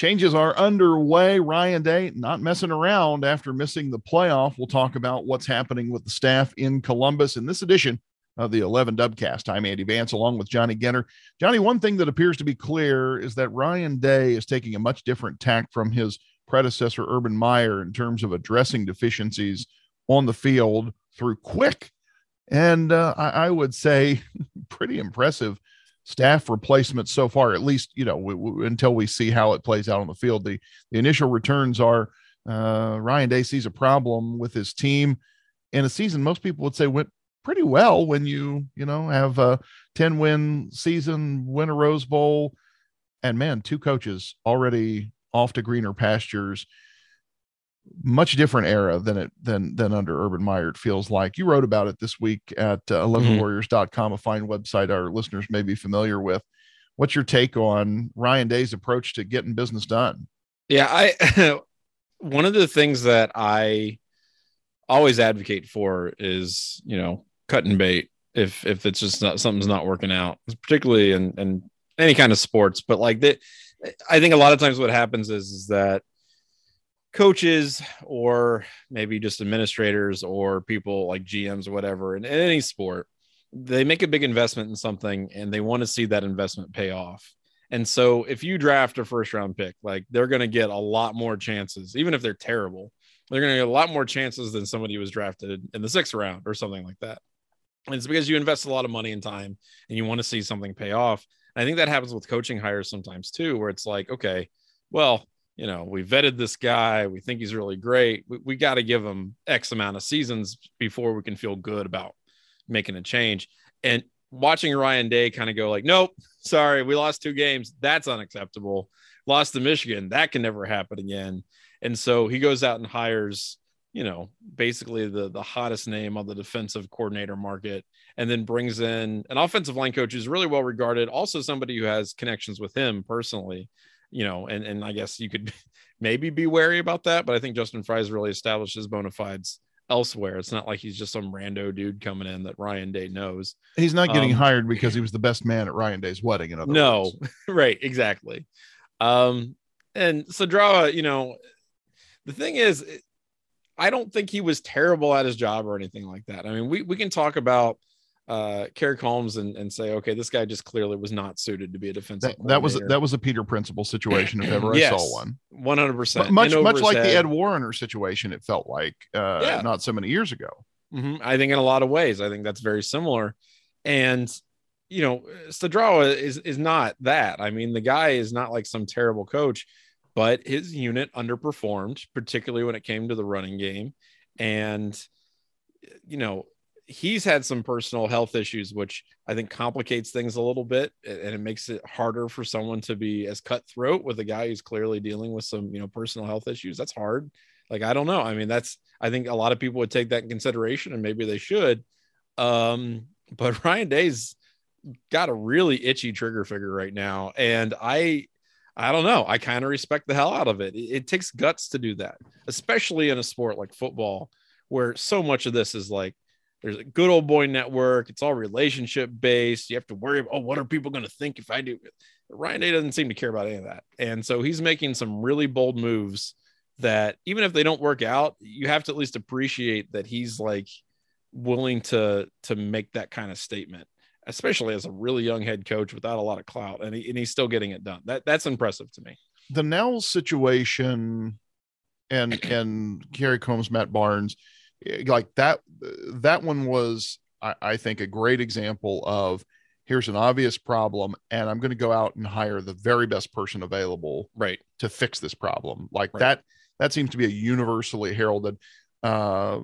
Changes are underway. Ryan Day not messing around after missing the playoff. We'll talk about what's happening with the staff in Columbus in this edition of the 11 Dubcast. I'm Andy Vance along with Johnny Ginter. Johnny, one thing that appears to be clear is that Ryan Day is taking a much different tack from his predecessor, Urban Meyer, in terms of addressing deficiencies on the field through quick and uh, I, I, would say pretty impressive staff replacement so far, at least, you know, w- w- until we see how it plays out on the field. The, the initial returns are uh, Ryan Day sees a problem with his team in a season most people would say went pretty well when you, you know, have a 10 win season, win a Rose Bowl. And man, two coaches already off to greener pastures much different era than it than than under Urban Meyer. It feels like you wrote about it this week at uh, 11warriors.com, mm-hmm. a fine website our listeners may be familiar with. What's your take on Ryan Day's approach to getting business done? Yeah, I one of the things that I always advocate for is you know cutting bait if if it's just not something's not working out, particularly in in any kind of sports. But like that, I think a lot of times what happens is is that coaches or maybe just administrators or people like GMs or whatever in, in any sport, they make a big investment in something and they want to see that investment pay off. And so if you draft a first round pick, like they're going to get a lot more chances, even if they're terrible, they're going to get a lot more chances than somebody who was drafted in the sixth round or something like that. And it's because you invest a lot of money and time and you want to see something pay off. I think that happens with coaching hires sometimes too, where it's like, okay, well, you know, we vetted this guy. We think he's really great. We, we got to give him X amount of seasons before we can feel good about making a change. And watching Ryan Day kind of go like, nope, sorry, we lost two games. That's unacceptable. Lost to Michigan. That can never happen again. And so he goes out and hires, you know, basically the the hottest name on the defensive coordinator market, and then brings in an offensive line coach who's really well regarded, also somebody who has connections with him personally you know, and and I guess you could maybe be wary about that, but I think Justin Frye's really established his bona fides elsewhere. It's not like he's just some rando dude coming in that Ryan Day knows. He's not getting um, hired because he was the best man at Ryan Day's wedding. In other no, right, exactly. Um, and Studrawa, you know, the thing is, I don't think he was terrible at his job or anything like that. I mean, we we can talk about uh Kerry Coombs and, and say, okay, this guy just clearly was not suited to be a defensive. That, that was that was a Peter Principle situation if ever yes, I saw one. One hundred percent. Much much like head. the Ed Warinner situation, it felt like uh, yeah. not so many years ago. Mm-hmm. I think in a lot of ways, I think that's very similar. And you know, Studrawa is is not that. I mean, the guy is not like some terrible coach, but his unit underperformed, particularly when it came to the running game. And you know, he's had some personal health issues, which I think complicates things a little bit, and it makes it harder for someone to be as cutthroat with a guy who's clearly dealing with some, you know, personal health issues. That's hard. Like I don't know. I mean, that's I think a lot of people would take that in consideration, and maybe they should. Um, but Ryan Day's got a really itchy trigger figure right now, and I I don't know. I kind of respect the hell out of it. it. It takes guts to do that, especially in a sport like football, where so much of this is like there's a good old boy network. It's all relationship based. You have to worry about, oh, what are people going to think if I do? Ryan Day doesn't seem to care about any of that. And so he's making some really bold moves that even if they don't work out, you have to at least appreciate that he's like willing to to make that kind of statement, especially as a really young head coach without a lot of clout, and, he, and he's still getting it done. That that's impressive to me. The Knowles situation and and Kerry Coombs, Matt Barnes, like that that one was I, I think a great example of here's an obvious problem and i'm going to go out and hire the very best person available right. to fix this problem. Like right. that that seems to be a universally heralded uh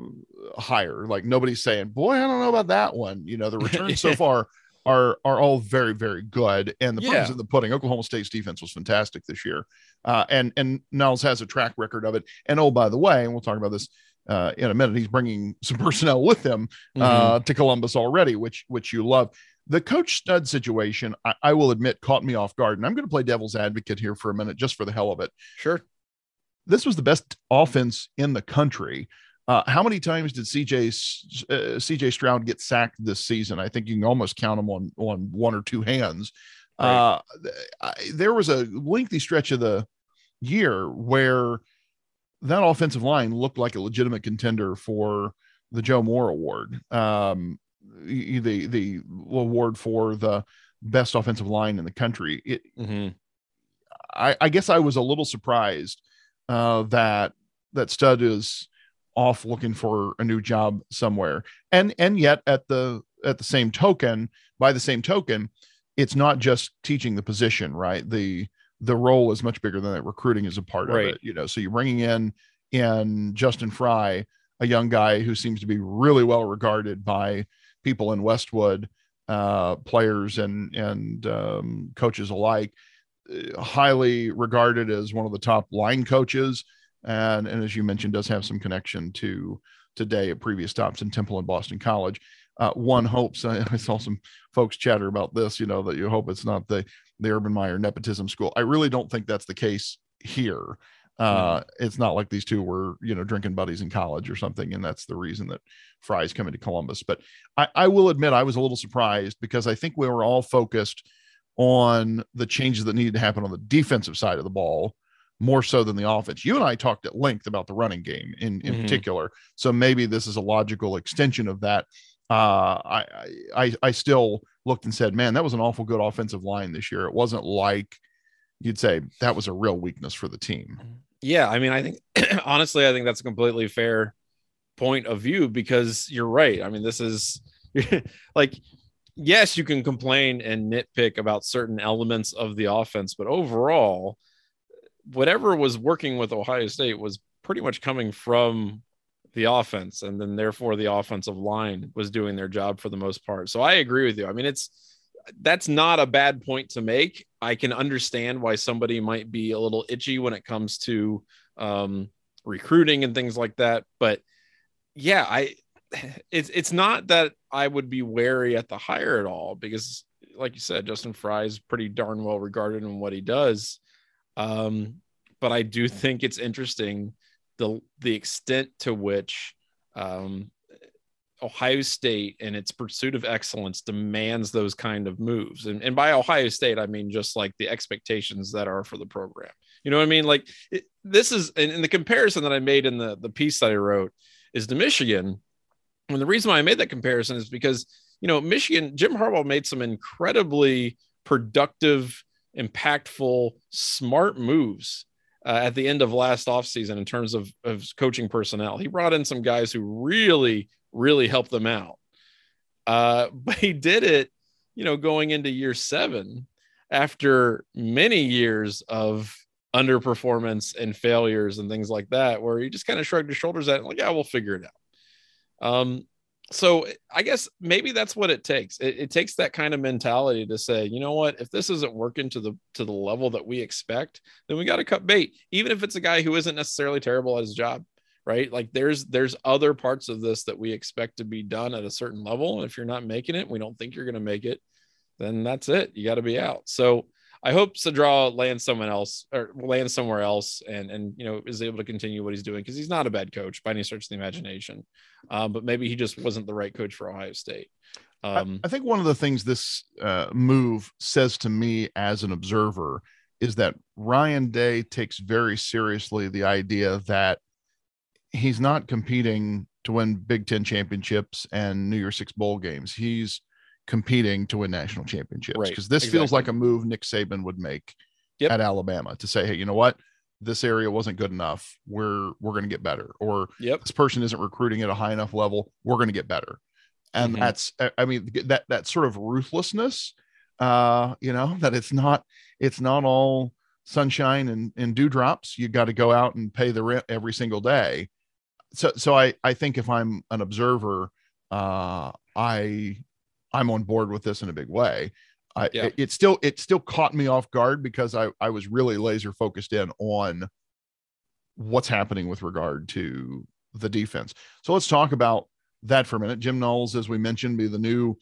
hire. Like nobody's saying boy i don't know about that one. You know the returns so far are are all very very good and the yeah. in the pudding. Oklahoma state's defense was fantastic this year. Uh and and Knowles has a track record of it. And oh by the way and we'll talk about this uh, in a minute. He's bringing some personnel with him uh, mm-hmm. to Columbus already, which which you love. The coach stud situation, I, I, will admit, caught me off guard, and I'm going to play devil's advocate here for a minute, just for the hell of it. Sure. This was the best offense in the country. Uh, how many times did CJ uh, CJ Stroud get sacked this season? I think you can almost count them on on one or two hands. Right. Uh, I, there was a lengthy stretch of the year where that offensive line looked like a legitimate contender for the Joe Moore Award, um, the the award for the best offensive line in the country. It, mm-hmm. I, I, guess I was a little surprised uh, that that Stud is off looking for a new job somewhere, and and yet at the at the same token, by the same token, it's not just teaching the position, right? The the role is much bigger than that. Recruiting is a part right. of it, you know. So you're bringing in in Justin Frye, a young guy who seems to be really well regarded by people in Westwood, uh, players and and um, coaches alike, uh, highly regarded as one of the top line coaches, and and as you mentioned, does have some connection to today at previous stops in Temple and Boston College. Uh, one hopes I saw some folks chatter about this, you know, that you hope it's not the the Urban Meyer nepotism school. I really don't think that's the case here. Uh. It's not like these two were, you know, drinking buddies in college or something, and that's the reason that Frye's coming to Columbus. But I, I will admit I was a little surprised because I think we were all focused on the changes that needed to happen on the defensive side of the ball more so than the offense. You and I talked at length about the running game in in mm-hmm. particular, so maybe this is a logical extension of that. Uh, I, I I still looked and said, man, that was an awful good offensive line this year. It wasn't like you'd say that was a real weakness for the team. Yeah, I mean, I think honestly, I think that's a completely fair point of view because you're right. I mean, this is like yes, you can complain and nitpick about certain elements of the offense, but overall, whatever was working with Ohio State was pretty much coming from the offense, and then therefore the offensive line was doing their job for the most part. So I agree with you. I mean, it's that's not a bad point to make. I can understand why somebody might be a little itchy when it comes to um, recruiting and things like that. But yeah, I it's it's not that I would be wary at the hire at all because, like you said, Justin Frye is pretty darn well regarded in what he does. Um, but I do think it's interesting the the extent to which um, Ohio State and its pursuit of excellence demands those kind of moves. And, and by Ohio State, I mean just like the expectations that are for the program. You know what I mean? Like it, this is, and, the comparison that I made in the, the piece that I wrote is to Michigan. And the reason why I made that comparison is because, you know, Michigan, Jim Harbaugh made some incredibly productive, impactful, smart moves uh, at the end of last offseason in terms of, of coaching personnel. He brought in some guys who really really helped them out. Uh, but he did it, you know, going into year seven after many years of underperformance and failures and things like that, where he just kind of shrugged his shoulders at like, yeah, we'll figure it out. Um, so eh, I guess maybe that's what it takes. It, it, takes that kind of mentality to say, you know what, if this isn't working to the to the level that we expect, then we got to cut bait, even if it's a guy who isn't necessarily terrible at his job right? Like there's there's other parts of this that we expect to be done at a certain level and if you're not making it we don't think you're going to make it then that's it. You got to be out. So i hope Studrawa lands someone else or lands somewhere else and and you know is able to continue what he's doing because he's not a bad coach by any stretch of the imagination um, but maybe he just wasn't the right coach for ohio state um, I, I think one of the things this uh, move says to me as an observer is that Ryan Day takes very seriously the idea that he's not competing to win Big Ten championships and New Year's Six bowl games. He's competing to win national championships because right. this exactly. feels like a move Nick Saban would make yep. at Alabama to say, hey, you know what? This area wasn't good enough. We're we're going to get better. Or yep. this person isn't recruiting at a high enough level. We're going to get better. And mm-hmm. that's I mean that that sort of ruthlessness, uh, you know, that it's not it's not all sunshine and, and dewdrops. You got to go out and pay the rent every single day so so I I think if I'm an observer, uh, I I'm on board with this in a big way. I yeah. it, it, still it still caught me off guard because I I was really laser focused in on what's happening with regard to the defense. So let's talk about that for a minute. Jim Knowles, as we mentioned, be the new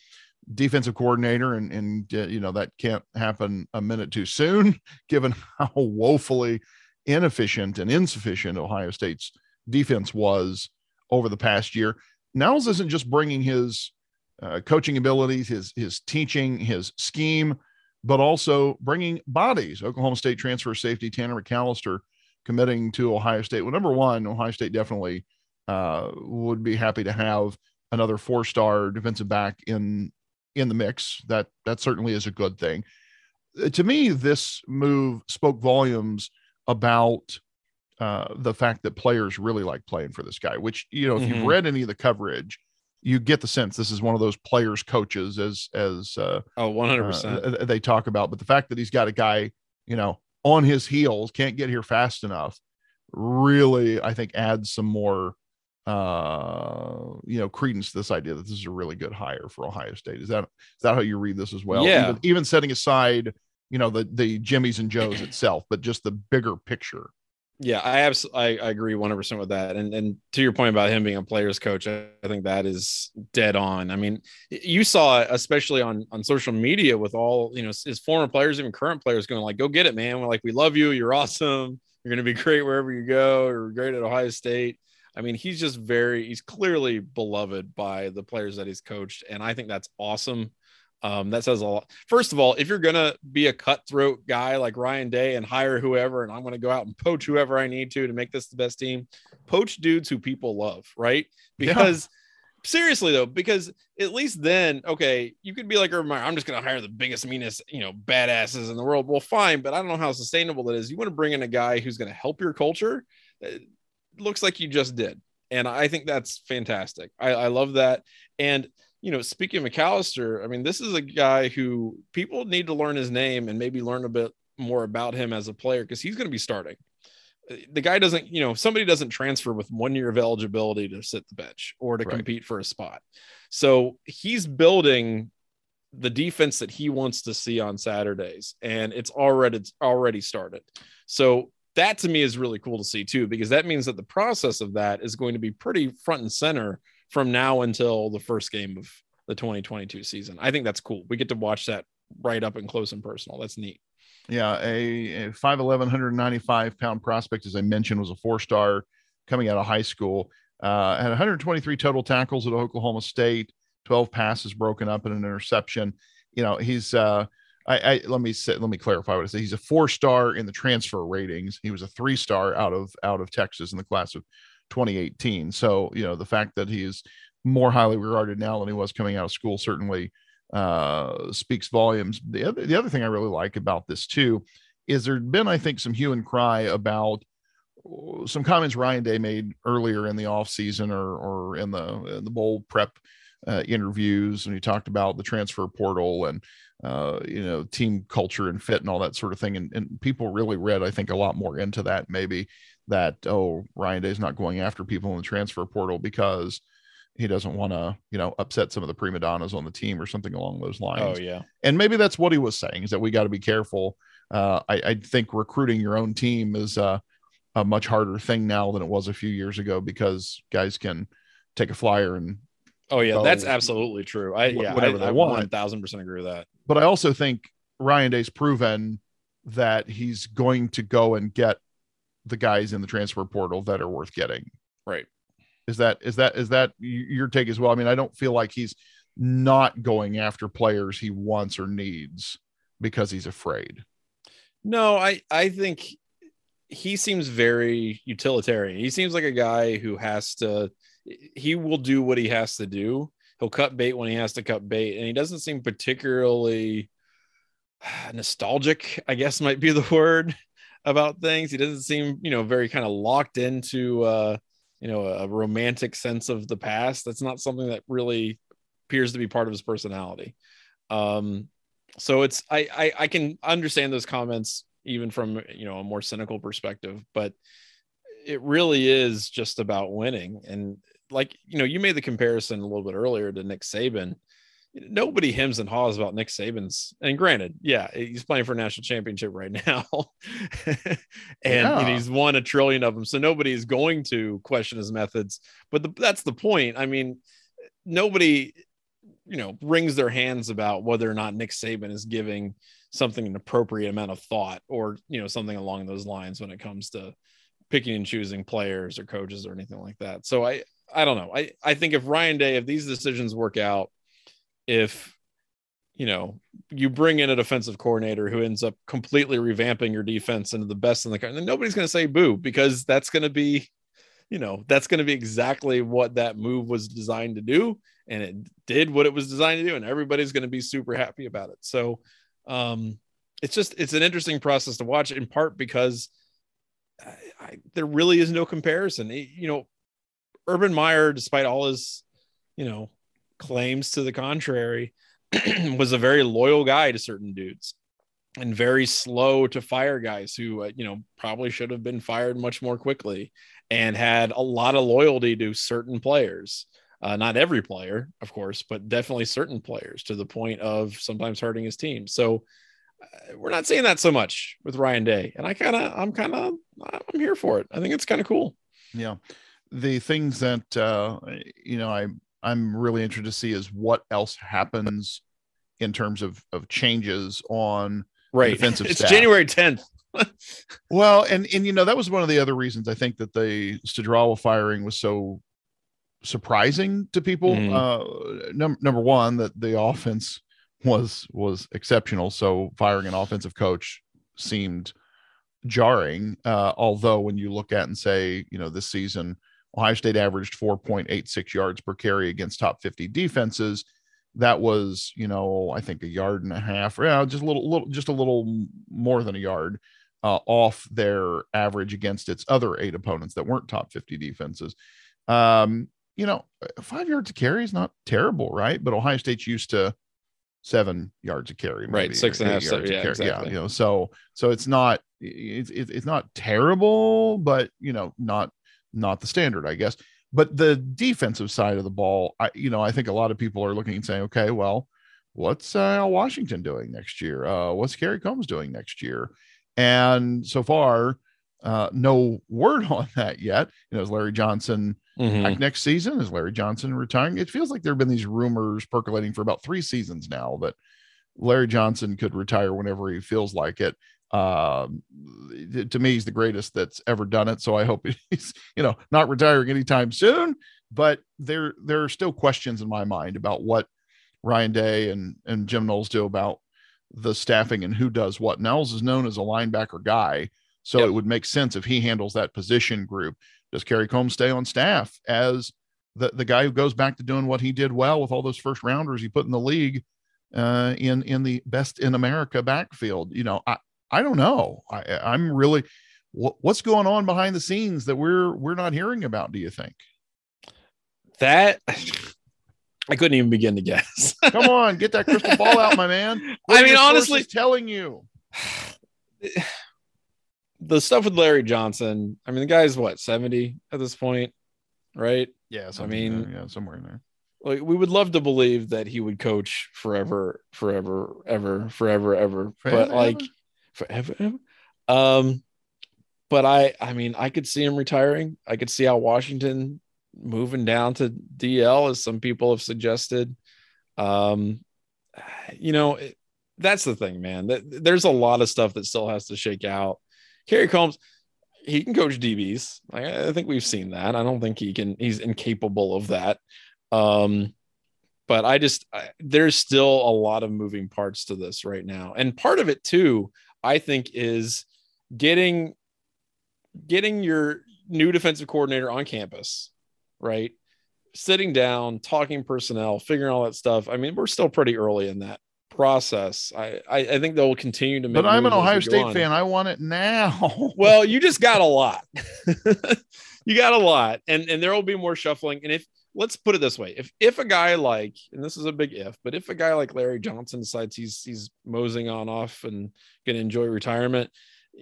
defensive coordinator, and and uh, you know that can't happen a minute too soon, given how woefully inefficient and insufficient Ohio State's defense was over the past year. Knowles isn't just bringing his uh, coaching abilities, his his teaching, his scheme but also bringing bodies. Oklahoma State transfer safety Tanner McCalister committing to Ohio State. Well, number one, Ohio State definitely uh, would be happy to have another four-star defensive back in in the mix. That that certainly is a good thing. Uh, to me, this move spoke volumes about uh, the fact that players really like playing for this guy. Which you know, if mm-hmm. you've read any of the coverage, you get the sense this is one of those players coaches as as uh, oh 100% uh, they talk about. But the fact that he's got a guy you know on his heels can't get here fast enough really I think adds some more uh you know credence to this idea that this is a really good hire for ohio state. Is that is that how you read this as well? Yeah. Even, even setting aside you know the the jimmys and joes itself but just the bigger picture yeah i absolutely I, I agree 100% with that and and to your point about him being a player's coach i, I think that is dead on. I mean you saw especially on on social media with all you know his former players even current players going like go get it man. We're like we love you. You're awesome. You're going to be great wherever you go. You're great at ohio state. I mean, he's just very, he's clearly beloved by the players that he's coached. And I think that's awesome. Um, that says a lot. First of all, if you're going to be a cutthroat guy like Ryan Day and hire whoever, and I'm going to go out and poach whoever I need to to make this the best team, poach dudes who people love, right? Because. Yeah seriously though, because at least then, okay, you could be like, I'm just going to hire the biggest, meanest, you know, badasses in the world. Well, fine, but I don't know how sustainable that is. You want to bring in a guy who's going to help your culture looks like you just did. And I think that's fantastic. I, I love that. And, you know, speaking of McCalister, I mean, this is a guy who people need to learn his name and maybe learn a bit more about him as a player because he's going to be starting. The guy doesn't, you know, somebody doesn't transfer with one year of eligibility to sit the bench or to right. compete for a spot. So he's building the defense that he wants to see on Saturdays, and it's already it's already started. So that to me is really cool to see too, because that means that the process of that is going to be pretty front and center from now until the first game of the 2022 season. I think that's cool. We get to watch that right up and close and personal. That's neat. Yeah, a, a 5'11, 195 pound prospect, as I mentioned, was a four star coming out of high school. Uh, had 123 total tackles at Oklahoma State, 12 passes broken up and an interception. You know, he's uh, I, I let me say, let me clarify what I say. He's a four star in the transfer ratings. He was a three star out of out of Texas in the class of 2018. So you know the fact that he is more highly regarded now than he was coming out of school certainly uh, speaks volumes. The other the other thing I really like about this too is there'd been I think some hue and cry about uh, some comments Ryan Day made earlier in the offseason or or in the in the bowl prep uh, interviews and he talked about the transfer portal and uh, you know, team culture and fit and all that sort of thing. And, and people really read, I think, a lot more into that. Maybe that oh, Ryan Day's not going after people in the transfer portal because he doesn't want to, you know, upset some of the prima donnas on the team or something along those lines. Oh yeah, and maybe that's what he was saying is that we got to be careful. Uh, I, I think recruiting your own team is uh, a much harder thing now than it was a few years ago because guys can take a flyer and Oh yeah, that's absolutely true. I yeah, whatever I, they I want. One thousand percent agree with that. But I also think Ryan Day's proven that he's going to go and get the guys in the transfer portal that are worth getting. Right. Is that is that is that your take as well? I mean, I don't feel like he's not going after players he wants or needs because he's afraid. No, I I think he seems very utilitarian. He seems like a guy who has to he will do what he has to do. He'll cut bait when he has to cut bait, and he doesn't seem particularly nostalgic. I guess might be the word about things. He doesn't seem, you know, very kind of locked into, uh, you know, a romantic sense of the past. That's not something that really appears to be part of his personality. Um, so it's I, I I can understand those comments even from you know a more cynical perspective, but it really is just about winning. And like you know, you made the comparison a little bit earlier to Nick Saban. Nobody hems and haws about Nick Saban's, and granted, yeah, he's playing for a national championship right now, and yeah. he's won a trillion of them, so nobody is going to question his methods. But the, that's the point. I mean, nobody, you know, wrings their hands about whether or not Nick Saban is giving something an appropriate amount of thought or you know something along those lines when it comes to picking and choosing players or coaches or anything like that. So I I don't know. I I think if Ryan Day if these decisions work out, if you know, you bring in a defensive coordinator who ends up completely revamping your defense into the best in the country, then nobody's going to say boo because that's going to be, you know, that's going to be exactly what that move was designed to do. And it did what it was designed to do. And everybody's going to be super happy about it. So, um, it's just, it's an interesting process to watch in part because I, I, there really is no comparison. You know, Urban Meyer, despite all his, you know, claims to the contrary, was a very loyal guy to certain dudes and very slow to fire guys who uh, you know probably should have been fired much more quickly and had a lot of loyalty to certain players. Uh, not every player of course but definitely certain players to the point of sometimes hurting his team. So uh, we're not seeing that so much with ryan day and i kind of i'm kind of i'm here for it. I think it's kind of cool. Yeah. The things that uh you know i I'm really interested to see is what else happens in terms of of changes on right. defensive it's staff. January 10th. well, and and you know that was one of the other reasons I think that the Studrawa firing was so surprising to people. Mm-hmm. Uh, num- number one, that the offense was was exceptional, so firing an offensive coach seemed jarring. Uh, although when you look at and say, you know, this season Ohio State averaged 4.86 yards per carry against top 50 defenses. That was, you know, I think a yard and a half, yeah, just a little, little just a little more than a yard uh, off their average against its other eight opponents that weren't top 50 defenses. Um, you know, five yards of carry is not terrible, right? But Ohio State's used to seven yards of carry, maybe, right? Six and a half, yards yeah, exactly. yeah, you know, so so it's not it's it's not terrible, but you know, not not the standard, I guess. But the defensive side of the ball, I, you know, I think a lot of people are looking and saying, okay, well, what's uh, Washington doing next year? Uh, what's Kerry Coombs doing next year? And so far, uh, no word on that yet. You know, is Larry Johnson mm-hmm. back next season? Is Larry Johnson retiring? It feels like there have been these rumors percolating for about three seasons now that Larry Johnson could retire whenever he feels like it um, to me, he's the greatest that's ever done it. So I hope he's, you know, not retiring anytime soon. But there, there are still questions in my mind about what Ryan Day and and Jim Knowles do about the staffing and who does what. Knowles is known as a linebacker guy, so yep. it would make sense if he handles that position group. Does Kerry Coombs stay on staff as the the guy who goes back to doing what he did well with all those first rounders he put in the league? Uh, in in the best in America backfield. You know, I, I don't know. I, I'm really what, what's going on behind the scenes that we're we're not hearing about. Do you think that? I couldn't even begin to guess. Come on, get that crystal ball out, my man. What I mean, honestly, telling you the stuff with Larry Johnson. I mean, the guy's what seventy at this point, right? Yeah, I mean, yeah, somewhere in there. Like we would love to believe that he would coach forever, forever, ever, forever, ever. forever but like, ever? Forever. Um, but I, I mean, I could see him retiring. I could see Al Washington moving down to DL, as some people have suggested. Um, you know, it, that's the thing, man. That there's a lot of stuff that still has to shake out. Kerry Coombs, he can coach DBs. Like, I think we've seen that. I don't think he can. He's incapable of that. Um, but I just I, there's still a lot of moving parts to this right now, and part of it too I think is getting getting your new defensive coordinator on campus, right? Sitting down, talking personnel, figuring all that stuff. I mean, we're still pretty early in that process. I I, I think they'll continue to make. But I'm an Ohio State fan. I want it now. well, you just got a lot. you got a lot, and and there will be more shuffling. And if let's put it this way. If if a guy like and this is a big if but if a guy like larry johnson decides he's he's moseying on off and gonna enjoy retirement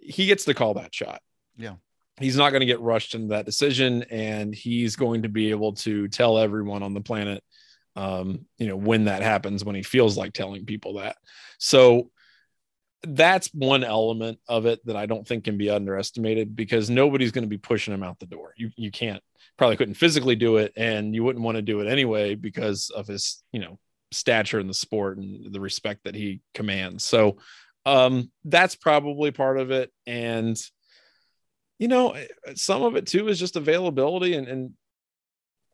he gets to call that shot. Yeah. He's not going to get rushed into that decision and he's going to be able to tell everyone on the planet um you know when that happens when he feels like telling people that. So that's one element of it that I don't think can be underestimated because nobody's going to be pushing him out the door. You you can't probably couldn't physically do it and you wouldn't want to do it anyway because of his you know stature in the sport and the respect that he commands so um that's probably part of it and you know some of it too is just availability and, and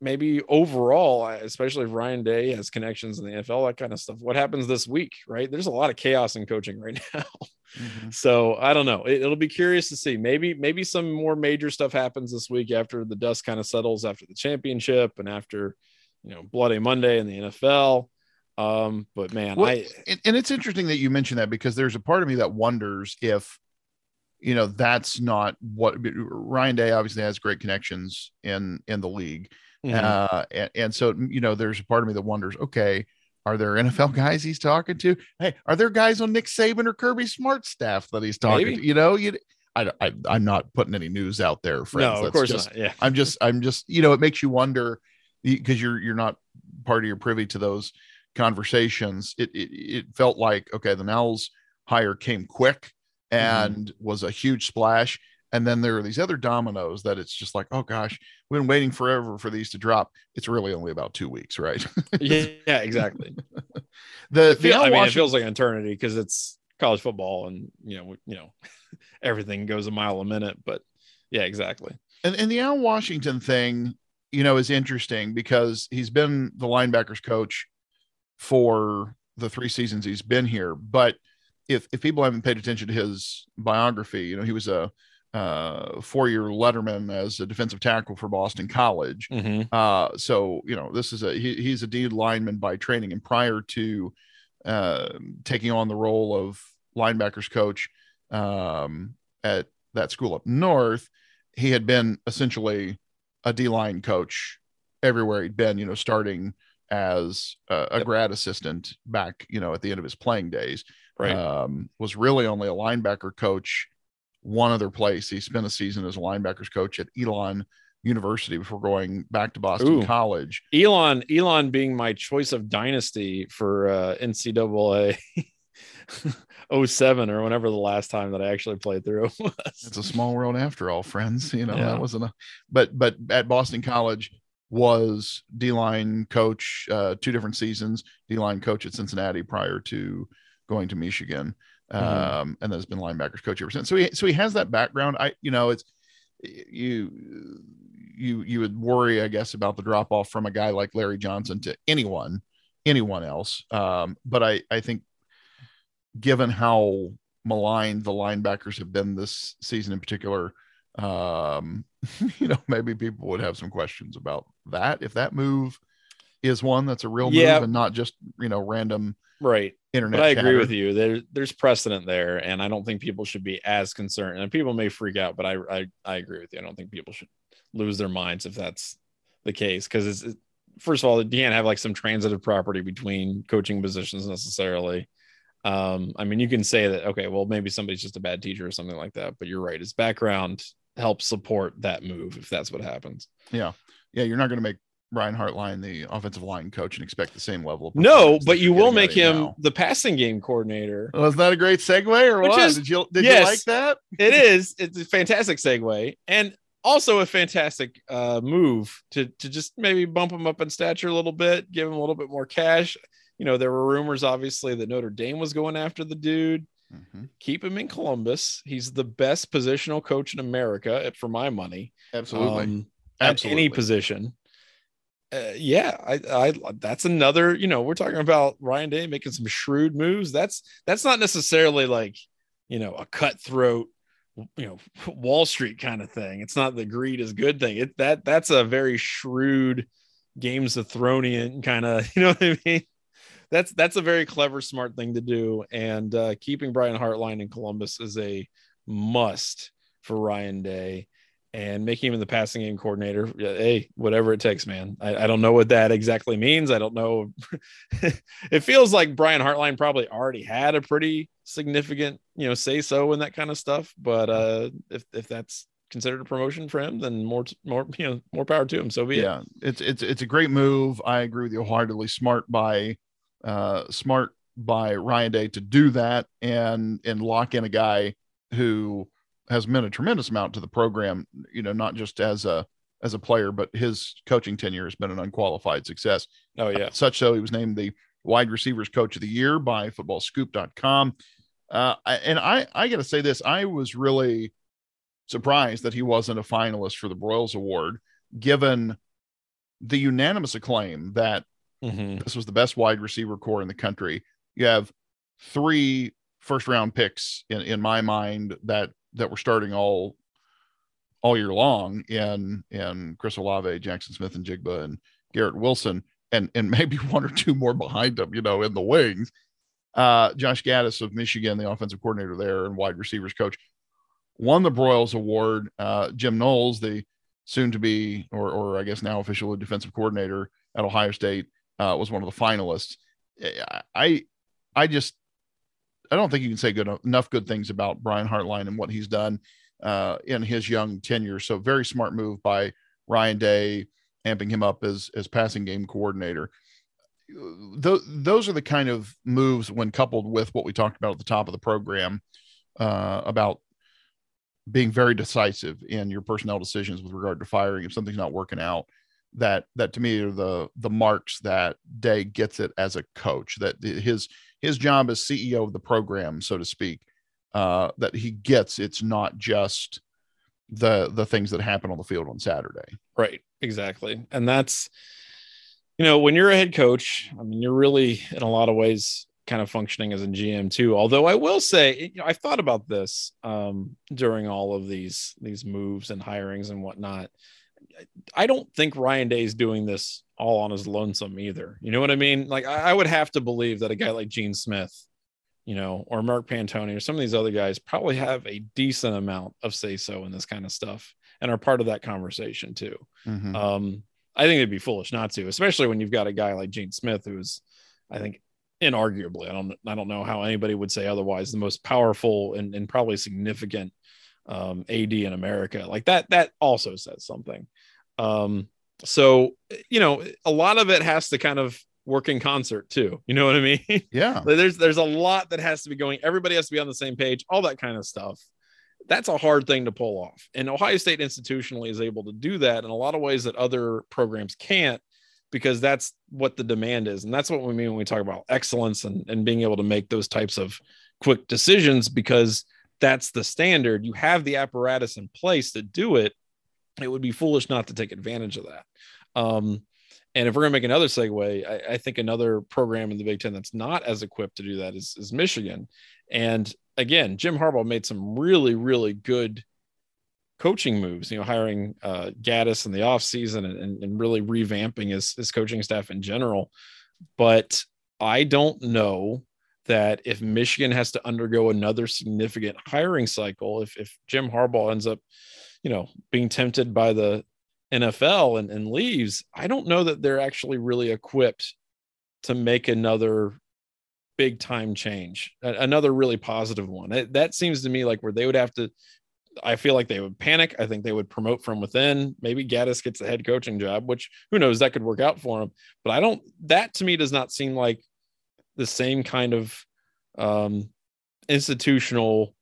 maybe overall, especially if Ryan Day has connections in the NFL, that kind of stuff. What happens this week, right? There's a lot of chaos in coaching right now. Mm-hmm. So I don't know. It, will be curious to see. Maybe maybe some more major stuff happens this week after the dust kind of settles after the championship and after you know Bloody Monday in the NFL. Um, but man, well, I and it's interesting that you mentioned that because there's a part of me that wonders if you know that's not what Ryan Day obviously has great connections in in the league. Mm-hmm. Uh, and, and so you know, there's a part of me that wonders, okay, are there NFL guys he's talking to? Hey, are there guys on Nick Saban or Kirby Smart staff that he's talking Maybe. to? You know, you I, I I'm not putting any news out there, friends. No, of That's course just, not. Yeah, I'm just I'm just you know, it makes you wonder because you're you're not part of your privy to those conversations. It it, it felt like okay, the Knowles hire came quick mm-hmm. and mm-hmm. was a huge splash and then there are these other dominoes that it's just like oh gosh we've been waiting forever for these to drop. It's really only about two weeks right? Yeah, yeah exactly. The, the I mean, it feels like an eternity because it's college football and you know you know everything goes a mile a minute but yeah exactly. And, and the al washington thing you know is interesting because he's been the linebackers coach for the three seasons he's been here but if if people haven't paid attention to his biography you know he was a uh, four-year letterman as a defensive tackle for Boston College. Mm-hmm. Uh, so you know this is a he, he's a D lineman by training, and prior to uh, taking on the role of linebackers coach um, at that school up north, he had been essentially a D line coach everywhere he'd been. You know, starting as a, a yep. grad assistant back, you know, at the end of his playing days. Right. Um, was really only a linebacker coach one other place. He spent a season as a linebackers coach at Elon University before going back to Boston Ooh. College. Elon, Elon being my choice of dynasty for uh, NCAA 07 or whenever the last time that I actually played through was. It's a small world after all, friends. You know, yeah. that wasn't a but but at Boston College was D line coach, uh, two different seasons, D line coach at Cincinnati prior to going to Michigan. Mm-hmm. um, and has been linebackers coach ever since. So he so he has that background. I you know it's you you you would worry I guess about the drop off from a guy like Larry Johnson to anyone anyone else. Um, but I I think given how maligned the linebackers have been this season in particular, um, you know maybe people would have some questions about that if that move is one that's a real yeah. move and not just you know random right internet. But I agree with you. There, there's precedent there, and I don't think people should be as concerned. And people may freak out, but I, I, I agree with you. I don't think people should lose their minds if that's the case, because it's it, first of all, you can't have like some transitive property between coaching positions necessarily. Um, I mean, you can say that okay, well, maybe somebody's just a bad teacher or something like that, but you're right. His background helps support that move if that's what happens. Yeah, yeah, you're not going to make Brian Hartline, the offensive line coach, and expect the same level. no, but you will make him now. the passing game coordinator. Was that a great segue or Which what? Is, did you did yes, you like that? it is. It's a fantastic segue, and also a fantastic uh, move to to just maybe bump him up in stature a little bit, give him a little bit more cash. You know, there were rumors obviously that Notre Dame was going after the dude. Mm-hmm. Keep him in Columbus. He's the best positional coach in America, for my money. Absolutely. Um, Absolutely. At any position uh, yeah, I, I, that's another, you know, we're talking about Ryan Day making some shrewd moves. That's, that's not necessarily like, you know, a cutthroat, you know, Wall Street kind of thing. It's not the greed is good thing. It, that, that's a very shrewd Games of Thronian kind of, you know what I mean? That's, that's a very clever, smart thing to do. And uh, keeping Brian Hartline in Columbus is a must for Ryan Day and making him the passing game coordinator. Hey, whatever it takes, man. I, I don't know what that exactly means. I don't know. it feels like Brian Hartline probably already had a pretty significant, you know, say so and that kind of stuff. But uh, if if that's considered a promotion for him, then more more you know more power to him. So be yeah, it. it's it's it's a great move. I agree with you wholeheartedly. Smart by uh smart by Ryan Day to do that and and lock in a guy who has meant a tremendous amount to the program, you know, not just as a as a player, but his coaching tenure has been an unqualified success. Oh yeah. Uh, such so he was named the wide receivers coach of the year by footballscoop.com. Uh, and I, I got to say this, I was really surprised that he wasn't a finalist for the Broyles Award, given the unanimous acclaim that Mhm. this was the best wide receiver corps in the country. You have three first round picks in, in my mind that that were starting all all year long in in Chris Olave, Jaxon Smith-Njigba, and Garrett Wilson, and and maybe one or two more behind them, you know, in the wings. Uh, Josh Gattis of Michigan, the offensive coordinator there and wide receivers coach, won the Broyles Award. Uh, Jim Knowles, the soon to be, or or I guess now officially defensive coordinator at Ohio State, uh, was one of the finalists. I I just I don't think you can say good enough good things about Brian Hartline and what he's done uh, in his young tenure. So very smart move by Ryan Day, amping him up as as passing game coordinator. Th- those are the kind of moves when coupled with what we talked about at the top of the program uh, about being very decisive in your personnel decisions with regard to firing if something's not working out that that to me are the the marks that day gets it as a coach that his his job as ceo of the program so to speak uh that he gets it's not just the the things that happen on the field on saturday Right. Exactly. And that's, you know, when you're a head coach, I mean, you're really in a lot of ways kind of functioning as a GM too. Although I will say, you know, I've thought about this um, during all of these these moves and hirings and whatnot. I don't think Ryan Day is doing this all on his lonesome either. You know what I mean? Like I, I would have to believe that a guy like Gene Smith, you know, or Mark Pantoni or some of these other guys probably have a decent amount of say so in this kind of stuff and are part of that conversation too. Mhm. Um, I think it'd be foolish not to, especially when you've got a guy like Gene Smith, who's, I think, inarguably, I don't, I don't know how anybody would say otherwise, the most powerful and, and probably significant um, AD in America. Like that, that also says something. Um, so you know, a lot of it has to kind of work in concert too. You know what I mean? yeah Like, there's there's a lot that has to be going. Everybody has to be on the same page. All that kind of stuff. That's a hard thing to pull off. And Ohio State institutionally is able to do that in a lot of ways that other programs can't, because that's what the demand is. And that's what we mean when we talk about excellence and, and being able to make those types of quick decisions, because that's the standard. You have the apparatus in place to do it. It would be foolish not to take advantage of that. Um, and if we're going to make another segue, I, I think another program in the Big Ten that's not as equipped to do that is, is Michigan. And again, Jim Harbaugh made some really, really good coaching moves, you know, hiring uh, Gattis in the offseason and, and, and really revamping his, his coaching staff in general. But I don't know that if Michigan has to undergo another significant hiring cycle, if, if Jim Harbaugh ends up, you know, being tempted by the NFL and, and leaves, I don't know that they're actually really equipped to make another big time change, another really positive one. That, that seems to me like where they would have to. I feel like they would panic. I think they would promote from within. Maybe Gattis gets the head coaching job, which who knows that could work out for him. But I don't. That to me does not seem like the same kind of um, institutional.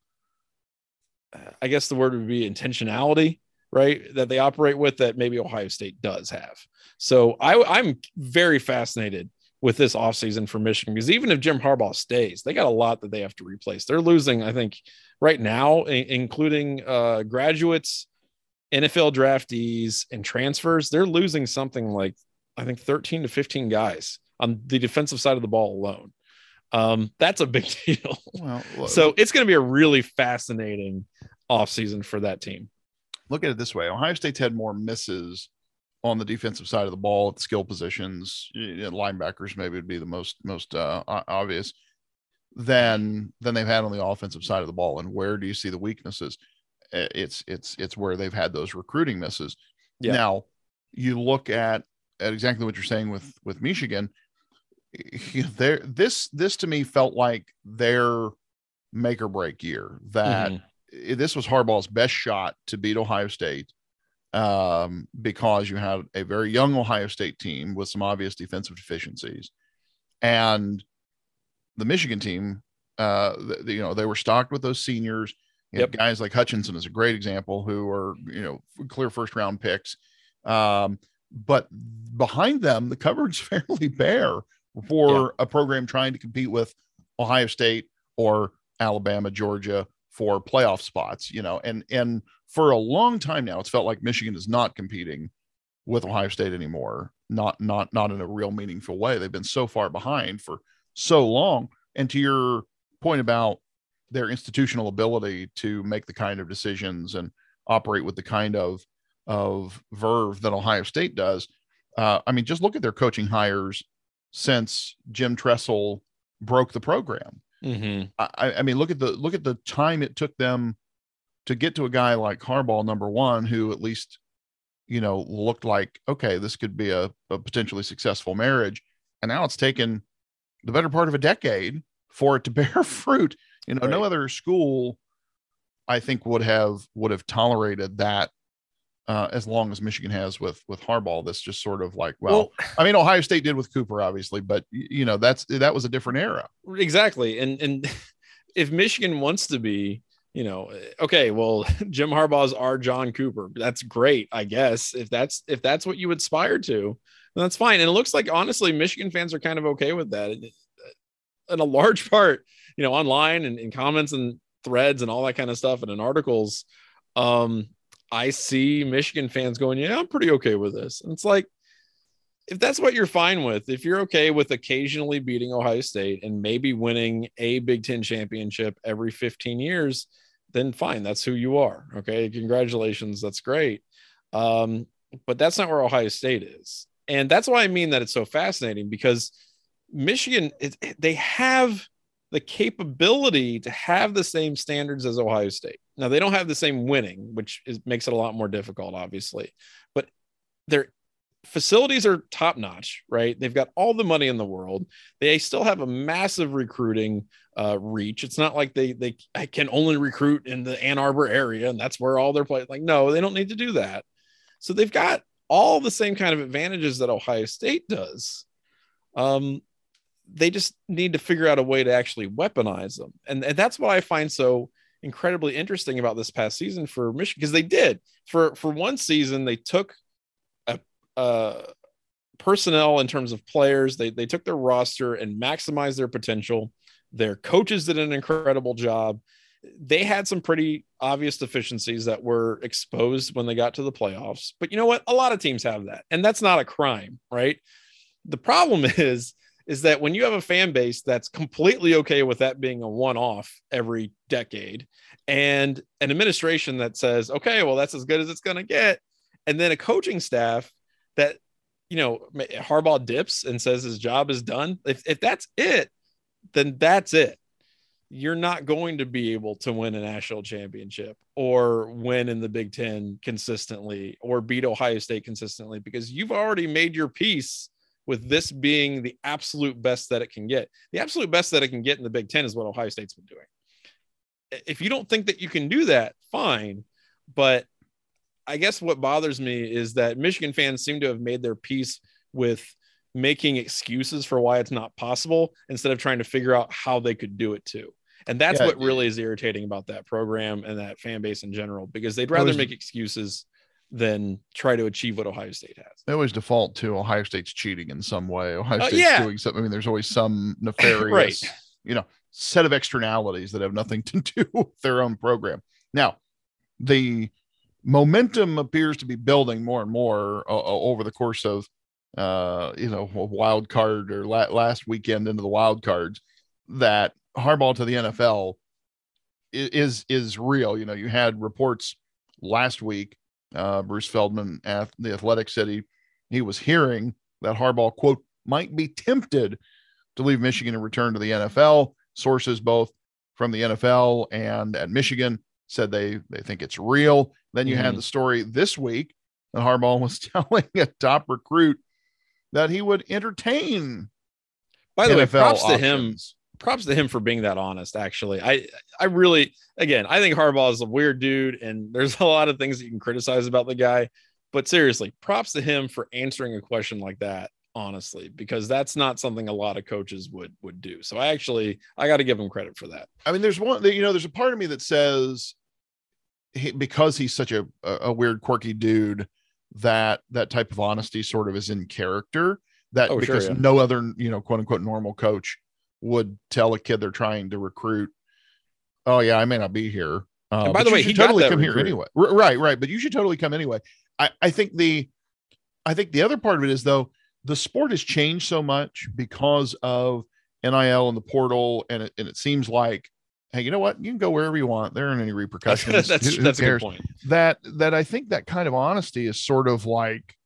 I guess the word would be intentionality right that they operate with that maybe ohio state does have. So I, i'm very fascinated with this offseason for michigan because even if jim harbaugh stays they got a lot that they have to replace. They're losing i think right now i- including uh, graduates nfl draftees and transfers they're losing something like i think 13 to 15 guys on the defensive side of the ball alone. Um, that's a big deal. Well so it's going to be a really fascinating offseason for that team look at it this way Ohio State's had more misses on the defensive side of the ball at skill positions, linebackers maybe would be the most most uh, obvious than than they've had on the offensive side of the ball. And where do you see the weaknesses? It's it's it's where they've had those recruiting misses. Yeah. Now you look at at exactly what you're saying with with Michigan. There, this this to me felt like their make or break year. That Mhm. This was Harbaugh's best shot to beat Ohio State um, because you had a very young Ohio State team with some obvious defensive deficiencies, and the Michigan team, uh, th- you know, they were stocked with those seniors. You Yep. guys like Hutchinson is a great example, who are you know clear first round picks. Um, but behind them, the cupboard's fairly bare for a program trying to compete with Ohio State or Alabama, Georgia for playoff spots, you know, and and for a long time now, it's felt like Michigan is not competing with Ohio State anymore. Not not not in a real meaningful way. They've been so far behind for so long. And to your point about their institutional ability to make the kind of decisions and operate with the kind of of verve that Ohio State does. Uh, I mean, just look at their coaching hires since Jim Tressel broke the program. Mm-hmm. I, I, mean, look at the look at the time it took them to get to a guy like Harbaugh, number one, who at least you know looked like okay, this could be a, a potentially successful marriage, and now it's taken the better part of a decade for it to bear fruit. You know, right. no other school, I think, would have would have tolerated that uh, as long as Michigan has with with Harbaugh. That's just sort of like, well, well, I mean, Ohio State did with Cooper, obviously, but you know, that's that was a different era. Exactly, and and if Michigan wants to be, you know, okay, well, Jim Harbaugh's our John Cooper. That's great, I guess. If that's if that's what you aspire to, that's fine. And it looks like honestly, Michigan fans are kind of okay with that. In a large part, you know, online and in comments and threads and all that kind of stuff and in articles. Um, I see Michigan fans going, yeah, I'm pretty okay with this. And it's like, if that's what you're fine with, if you're okay with occasionally beating Ohio State and maybe winning a Big Ten championship every 15 years, then fine, that's who you are. Okay. Congratulations. That's great. Um, but that's not where Ohio State is. And that's why I mean that it's so fascinating because Michigan, it, they have the capability to have the same standards as Ohio State. Now they don't have the same winning, which is, makes it a lot more difficult, obviously. But their facilities are top notch, right? They've got all the money in the world. They still have a massive recruiting uh, reach. It's not like they they can only recruit in the Ann Arbor area and that's where all their players. Like no, they don't need to do that. So they've got all the same kind of advantages that Ohio State does. Um, they just need to figure out a way to actually weaponize them. And, and that's what I find so incredibly interesting about this past season for Michigan because they did for for one season they took a, a personnel in terms of players they they took their roster and maximized their potential. Their coaches did an incredible job. They had some pretty obvious deficiencies that were exposed when they got to the playoffs. But you know what? A lot of teams have that, and that's not a crime, right? The problem is is that when you have a fan base that's completely okay with that being a one off every decade and an administration that says, okay, well, that's as good as it's going to get. And then a coaching staff that, you know, Harbaugh dips and says his job is done. If, if that's it, then that's it. You're not going to be able to win a national championship or win in the Big Ten consistently or beat Ohio State consistently because you've already made your peace with this being the absolute best that it can get. The absolute best that it can get in the Big Ten is what Ohio State's been doing. If you don't think that you can do that, fine. But I guess what bothers me is that Michigan fans seem to have made their peace with making excuses for why it's not possible instead of trying to figure out how they could do it too. And that's yeah, what really is irritating about that program and that fan base in general, because they'd rather was, make excuses than try to achieve what Ohio State has. They always default to Ohio State's cheating in some way. Ohio uh, State's uh, yeah. doing something. I mean, there's always some nefarious, right. you know, set of externalities that have nothing to do with their own program. Now, the momentum appears to be building more and more uh, uh over the course of, uh, you know, a wild card or la- last weekend into the wild cards that Harbaugh to the NFL is is real. You know, you had reports last week uh, Bruce Feldman at the Athletic said he, he was hearing that Harbaugh, quote, might be tempted to leave Michigan and return to the NFL. Sources both from the NFL and at Michigan said they, they think it's real. Then you mm-hmm. had the story this week that Harbaugh was telling a top recruit that he would entertain. By the NFL way, props options. to him props to him for being that honest. Actually, I I really again I think Harbaugh is a weird dude, and there's a lot of things you can criticize about the guy. But seriously, props to him for answering a question like that honestly because that's not something a lot of coaches would would do so i actually i got to give him credit for that i mean there's one that you know there's a part of me that says he, because he's such a a weird quirky dude that that type of honesty sort of is in character that oh, because sure, yeah. no other you know quote unquote normal coach would tell a kid they're trying to recruit, "Oh yeah, I may not be here." Uh, by the way, he totally come recruit. here anyway. R- right, right. But you should totally come anyway. I, I think the I think the other part of it is though the sport has changed so much because of NIL and the portal, and it, and it seems like, hey, you know what? You can go wherever you want. There aren't any repercussions. that's Who- who that's a good point. That that I think that kind of honesty is sort of like.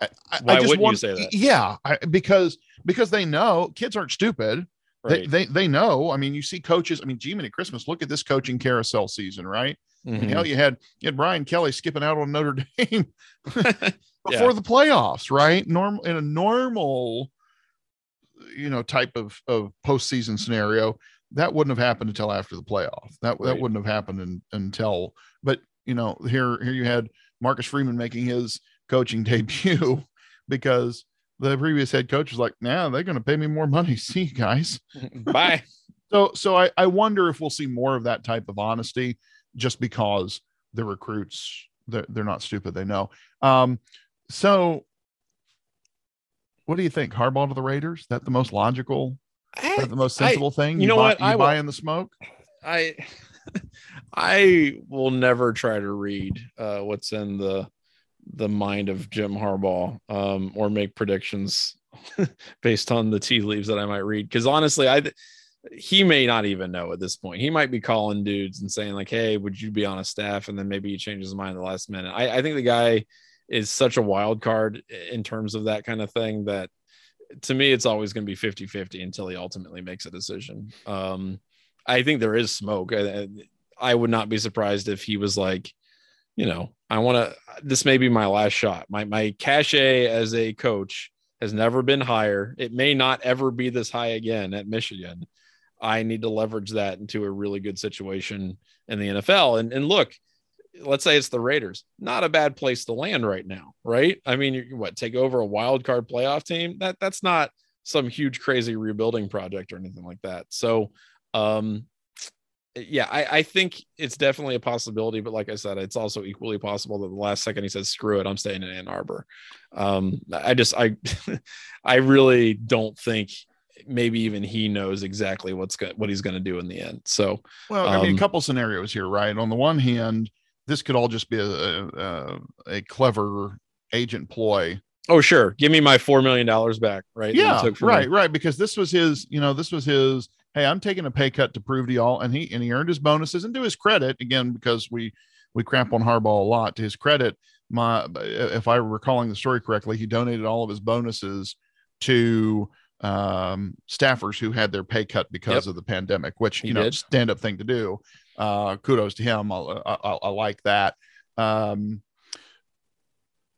I, I- I Why just wouldn't you say that? Yeah, I, because because they know kids aren't stupid. They, Right. they they know. I mean, you see coaches. I mean, gee, many Christmas. Look at this coaching carousel season, right? I mean, hell, mm-hmm. you had you had Brian Kelly skipping out on Notre Dame Yeah. before the playoffs, right? Normal in a normal, you know, type of of postseason scenario, that wouldn't have happened until after the playoff. That that wouldn't have happened in, until. But you know, here here you had Marcus Freeman making his coaching debut because the previous head coach was like, "Nah, they're going to pay me more money. See you guys." Bye. So so I, I wonder if we'll see more of that type of honesty just because the recruits they're, they're not stupid they know um so what do you think Harbaugh to the Raiders Is that the most logical that the most I- sensible thing you know buy, what? you I will- buy in the smoke I I will never try to read uh, what's in the the mind of Jim Harbaugh um, or make predictions based on the tea leaves that I might read. Because honestly, I he may not even know at this point. He might be calling dudes and saying like, "Hey, would you be on a staff?" And then maybe he changes his mind at the last minute. I, I think the guy is such a wild card in terms of that kind of thing that to me it's always going to be 50-50 until he ultimately makes a decision. Um, I think there is smoke. I, I would not be surprised if he was like, you know, I want to. This may be my last shot. My my cachet as a coach has never been higher. It may not ever be this high again at Michigan. I need to leverage that into a really good situation in the NFL. And and look, let's say it's the Raiders. Not a bad place to land right now, right? I mean, you what take over a wild card playoff team? That that's not some huge crazy rebuilding project or anything like that. So um yeah, I, I think it's definitely a possibility, but like I said, it's also equally possible that the last second he says, "Screw it, I'm staying in Ann Arbor." Um, I just, I, I really don't think maybe even he knows exactly what's go- what he's going to do in the end. So, well I mean Um, a couple scenarios here right on the one hand this could all just be a a, a clever agent ploy oh sure, give me my four million dollars back, right? yeah right me. right because this was his you know this was his hey i'm taking a pay cut to prove to y'all and he and he earned his bonuses and to his credit again because we we crap on harbaugh a lot to his credit my if i recalling the story correctly he donated all of his bonuses to um staffers who had their pay cut because Yep. of the pandemic which He you know stand up thing to do. Uh kudos to him. I, I, I like that. Um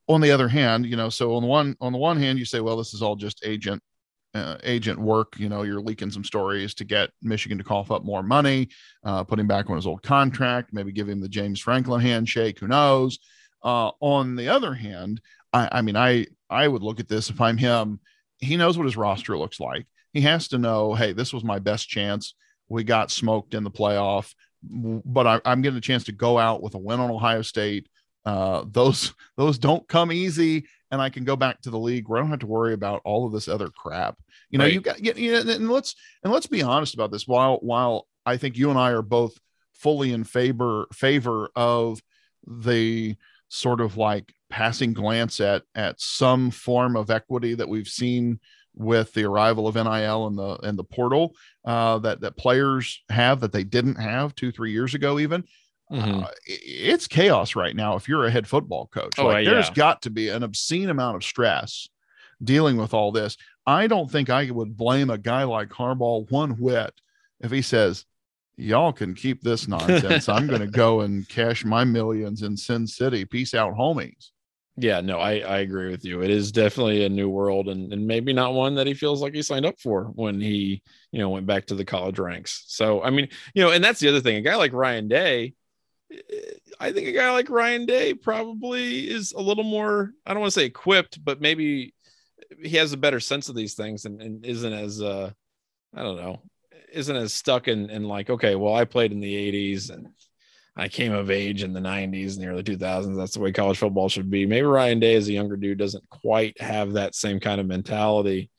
on the other hand, you know, so on the one on the one hand, you say, well, this is all just agent uh, agent work. You know, you're leaking some stories to get Michigan to cough up more money, uh, put him back on his old contract, maybe give him the James Franklin handshake. Who knows? Uh, on the other hand, I, I mean, I I would look at this if I'm him. He knows what his roster looks like. He has to know, hey, this was my best chance. We got smoked in the playoff, but I, I'm getting a chance to go out with a win on Ohio State. Uh, those those don't come easy, and I can go back to the league where I don't have to worry about all of this other crap. You know, Right. you got you you know, and let's and let's be honest about this. While while I think you and I are both fully in favor favor of the sort of like passing glance at at some form of equity that we've seen with the arrival of NIL and the and the portal uh, that that players have that they didn't have two three years ago even. Mhm. Uh, it's chaos right now if you're a head football coach. Oh, like, there's got to be an obscene amount of stress dealing with all this. I don't think I would blame a guy like Harbaugh one whit if he says, Y'all can keep this nonsense. I'm going to go and cash my millions in Sin City. Peace out, homies. Yeah, no, I, I agree with you. It is definitely a new world and, and maybe not one that he feels like he signed up for when he, you know, went back to the college ranks. So, I mean, you know, and that's the other thing. A guy like Ryan Day, I think a guy like Ryan Day probably is a little more, I don't want to say equipped, but maybe he has a better sense of these things and, and isn't as, uh, I don't know, isn't as stuck in, in like, okay, well, I played in the 80s and I came of age in the 90s and the early 2000s. That's the way college football should be. Maybe Ryan Day, as a younger dude, doesn't quite have that same kind of mentality.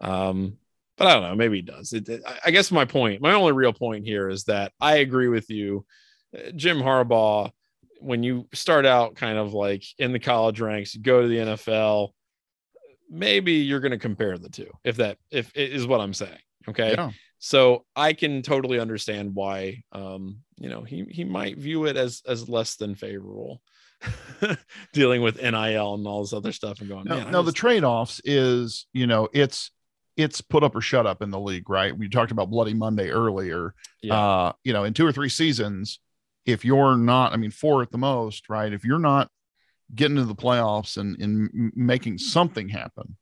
Um, but I don't know. Maybe he does. It, it- I- I guess my point, my only real point here is that I agree with you. Jim Harbaugh when you start out kind of like in the college ranks, you go to the NFL, maybe you're going to compare the two if that if it is what I'm saying. Okay. Yeah. So I can totally understand why um, you know, he he might view it as as less than favorable. dealing with NIL and all this other stuff and going, No, man, I the trade-offs is, you know, it's it's put up or shut up in the league, right? We talked about Bloody Monday earlier. Yeah. Uh, you know, in two or three seasons, if you're not, I mean, four at the most, right? If you're not getting to the playoffs and, and making something happen,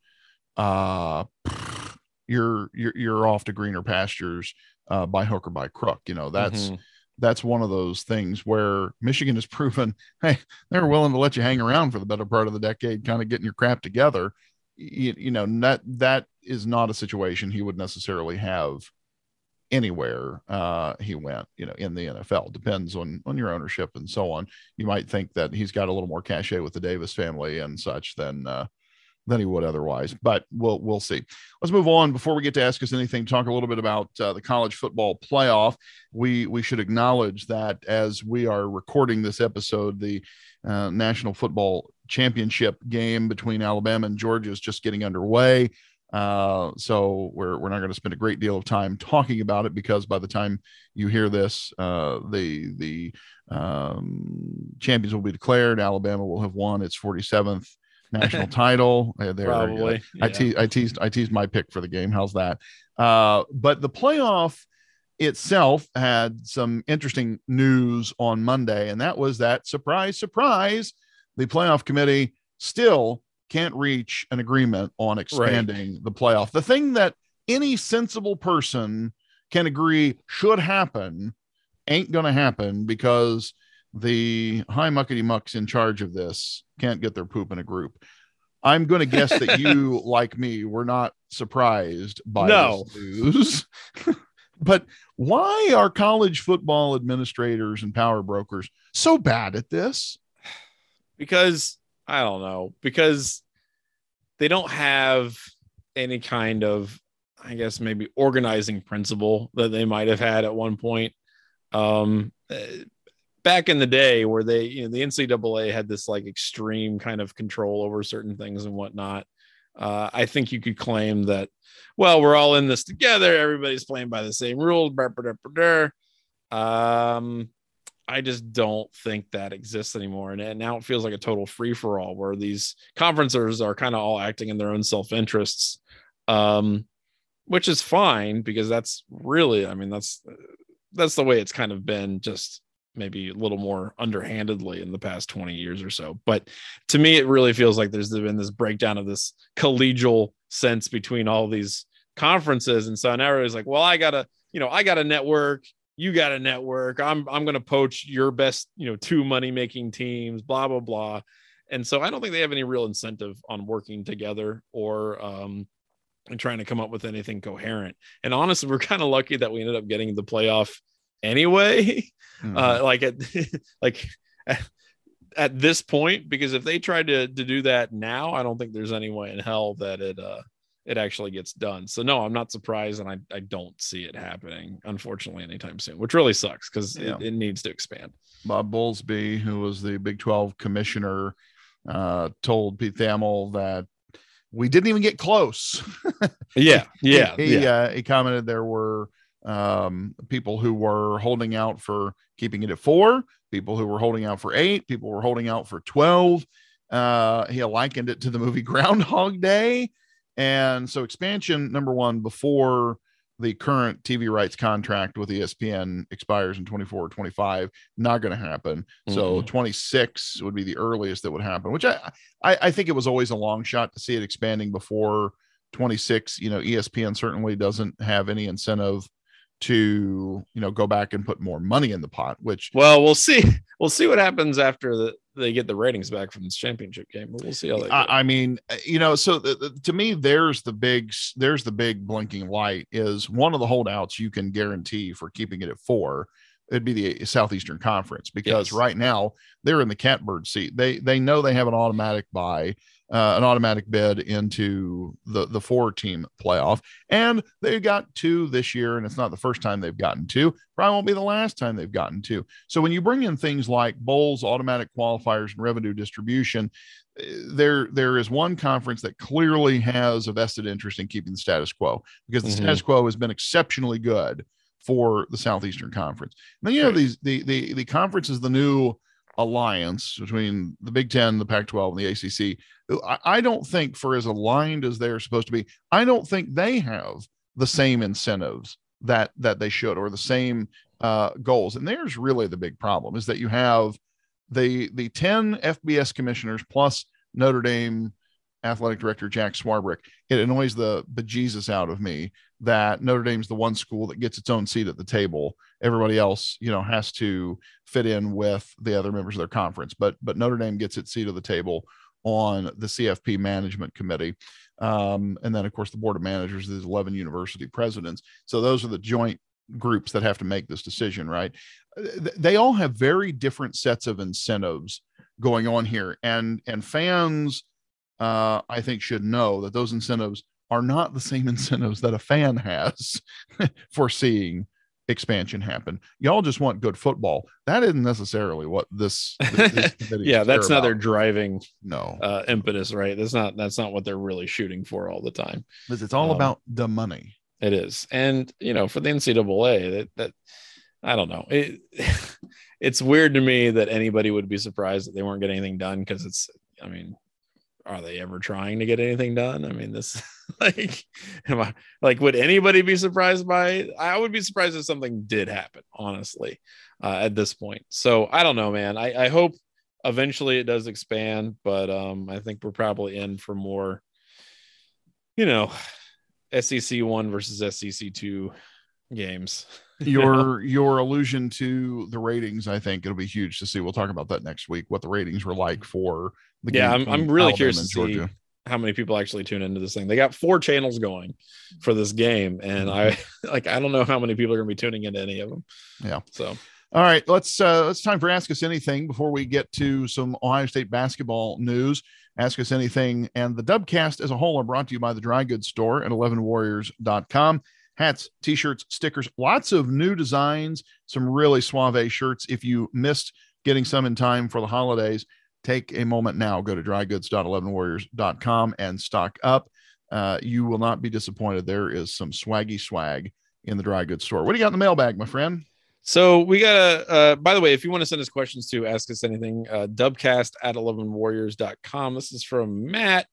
uh, you're you're you're off to greener pastures uh, by hook or by crook. You know, that's Mhm. that's one of those things where Michigan has proven, hey, they're willing to let you hang around for the better part of the decade, kind of getting your crap together. You, you know, that that is not a situation he would necessarily have anywhere uh he went you know in the nfl depends on on your ownership and so on. You might think that he's got a little more cachet with the davis family and such than uh than he would otherwise but we'll we'll see. Let's move on. Before we get to ask us anything talk a little bit about uh, the college football playoff. We we should acknowledge that as we are recording this episode the uh, national football championship game between alabama and georgia is just getting underway uh, so we're, we're not going to spend a great deal of time talking about it because by the time you hear this, uh, the the um, champions will be declared. Alabama will have won its 47th national title. Uh, there, Probably. I, yeah. te- I teased I teased my pick for the game. How's that? Uh, but the playoff itself had some interesting news on Monday, and that was that surprise, surprise, the playoff committee still can't reach an agreement on expanding the playoff. The thing that any sensible person can agree should happen ain't going to happen because the high muckety mucks in charge of this can't get their poop in a group. I'm going to guess that you, like me, were not surprised by No. this news. but why are college football administrators and power brokers so bad at this? because I don't know, because they don't have any kind of, I guess, maybe organizing principle that they might have had at one point. Um, eh, back in the day where they, you know, the NCAA had this like extreme kind of control over certain things and whatnot. Uh, I think you could claim that, well, we're all in this together. Everybody's playing by the same rules. Um, I just don't think that exists anymore. And, and now it feels like a total free for all where these conferences are kind of all acting in their own self interests, um, which is fine because that's really, I mean, that's that's the way it's kind of been just maybe a little more underhandedly in the past 20 years or so. But to me, it really feels like there's been this breakdown of this collegial sense between all these conferences. And so now everybody's like, well, I gotta, you know, I got to network you got a network. I'm I'm going to poach your best, you know, two money making teams, blah blah blah. And so I don't think they have any real incentive on working together or um and trying to come up with anything coherent. And honestly, we're kind of lucky that we ended up getting the playoff anyway. Hmm. Uh like at like at, at this point because if they tried to to do that now, I don't think there's any way in hell that it uh it actually gets done. So no, I'm not surprised, and I, I don't see it happening, unfortunately, anytime soon, which really sucks because Yeah. it, it needs to expand. Bob Bowlesby, who was the Big 12 commissioner, uh, told Pete Thamel that we didn't even get close. Yeah, yeah, he, yeah. Uh, he commented there were um, people who were holding out for keeping it at four, people who were holding out for eight, people were holding out for 12. Uh, he likened it to the movie Groundhog Day. And so, expansion number one, before the current TV rights contract with ESPN expires in 24 or 25, not going to happen. So, Mhm. 26 would be the earliest that would happen, which I, I, I think it was always a long shot to see it expanding before 26 you know espn certainly doesn't have any incentive to you know go back and put more money in the pot which Well, we'll see. We'll see what happens after the, they get the ratings back from this championship game. But we'll see how that. I, I mean uh, you know so the, the- to me there's the big there's the big blinking light is one of the holdouts you can guarantee for keeping it at four it'd be the uh, Southeastern Conference because Yes. right now they're in the catbird seat. They they know they have an automatic buy, uh, an automatic bid into the the four team playoff, and they got two this year, and it's not the first time they've gotten two. Probably won't be the last time they've gotten two. So when you bring in things like bowls, automatic qualifiers, and revenue distribution, eh, there there is one conference that clearly has a vested interest in keeping the status quo because the Mhm. status quo has been exceptionally good for the Southeastern Conference. And then you have these the the the conference is the new alliance between the Big Ten, the Pac-12, and the ACC. I, I don't think for as aligned as they're supposed to be, I don't think they have the same incentives that that they should or the same uh, goals. And there's really the big problem is that you have the the 10 FBS commissioners plus Notre Dame athletic director Jack Swarbrick. It annoys the bejesus out of me that Notre Dame's the one school that gets its own seat at the table. Everybody else, you know, has to fit in with the other members of their conference. But but Notre Dame gets its seat at the table on the CFP management committee. Um, and then of course the board of managers is 11 university presidents. So those are the joint groups that have to make this decision, right? They all have very different sets of incentives going on here. And and fans uh, I think should know that those incentives are not the same incentives that a fan has for seeing expansion happen. Y'all just want good football. That isn't necessarily what this, this yeah, that's not their driving no. uh, impetus, right? That's not that's not what they're really shooting for all the time. Because it's all um, about the money. It is, and you know, for the NCAA, that that I don't know. It it's weird to me that anybody would be surprised that they weren't getting anything done because it's. I mean, are they ever trying to get anything done? I mean, this like, am I like, would anybody be surprised by? I would be surprised if something did happen, honestly, uh, at this point. So I don't know, man. I, I hope eventually it does expand, but um, I think we're probably in for more, you know, SEC one versus SEC two games. Your your allusion to the ratings, I think it'll be huge to see. We'll talk about that next week. What the ratings were like for the Yeah, game I'm- I'm really Alabama curious to see how many people actually tune into this thing. They got four channels going for this game, and I like I don't know how many people are going to be tuning into any of them. Yeah. So All right, let's uh it's time for Ask Us Anything before we get to some Ohio State basketball news. Ask Us Anything and the Dubcast as a whole are brought to you by the Dry Goods Store at 11warriors.com. Hats, t-shirts, stickers, lots of new designs, some really suave shirts. If you missed getting some in time for the holidays, take a moment now. Go to drygoods.11warriors.com and stock up. Uh, you will not be disappointed. There is some swaggy swag in the dry goods store. What do you got in the mailbag, my friend? So we got a, uh, by the way, if you want to send us questions to ask us anything, uh, dubcast at 11warriors.com. This is from Matt.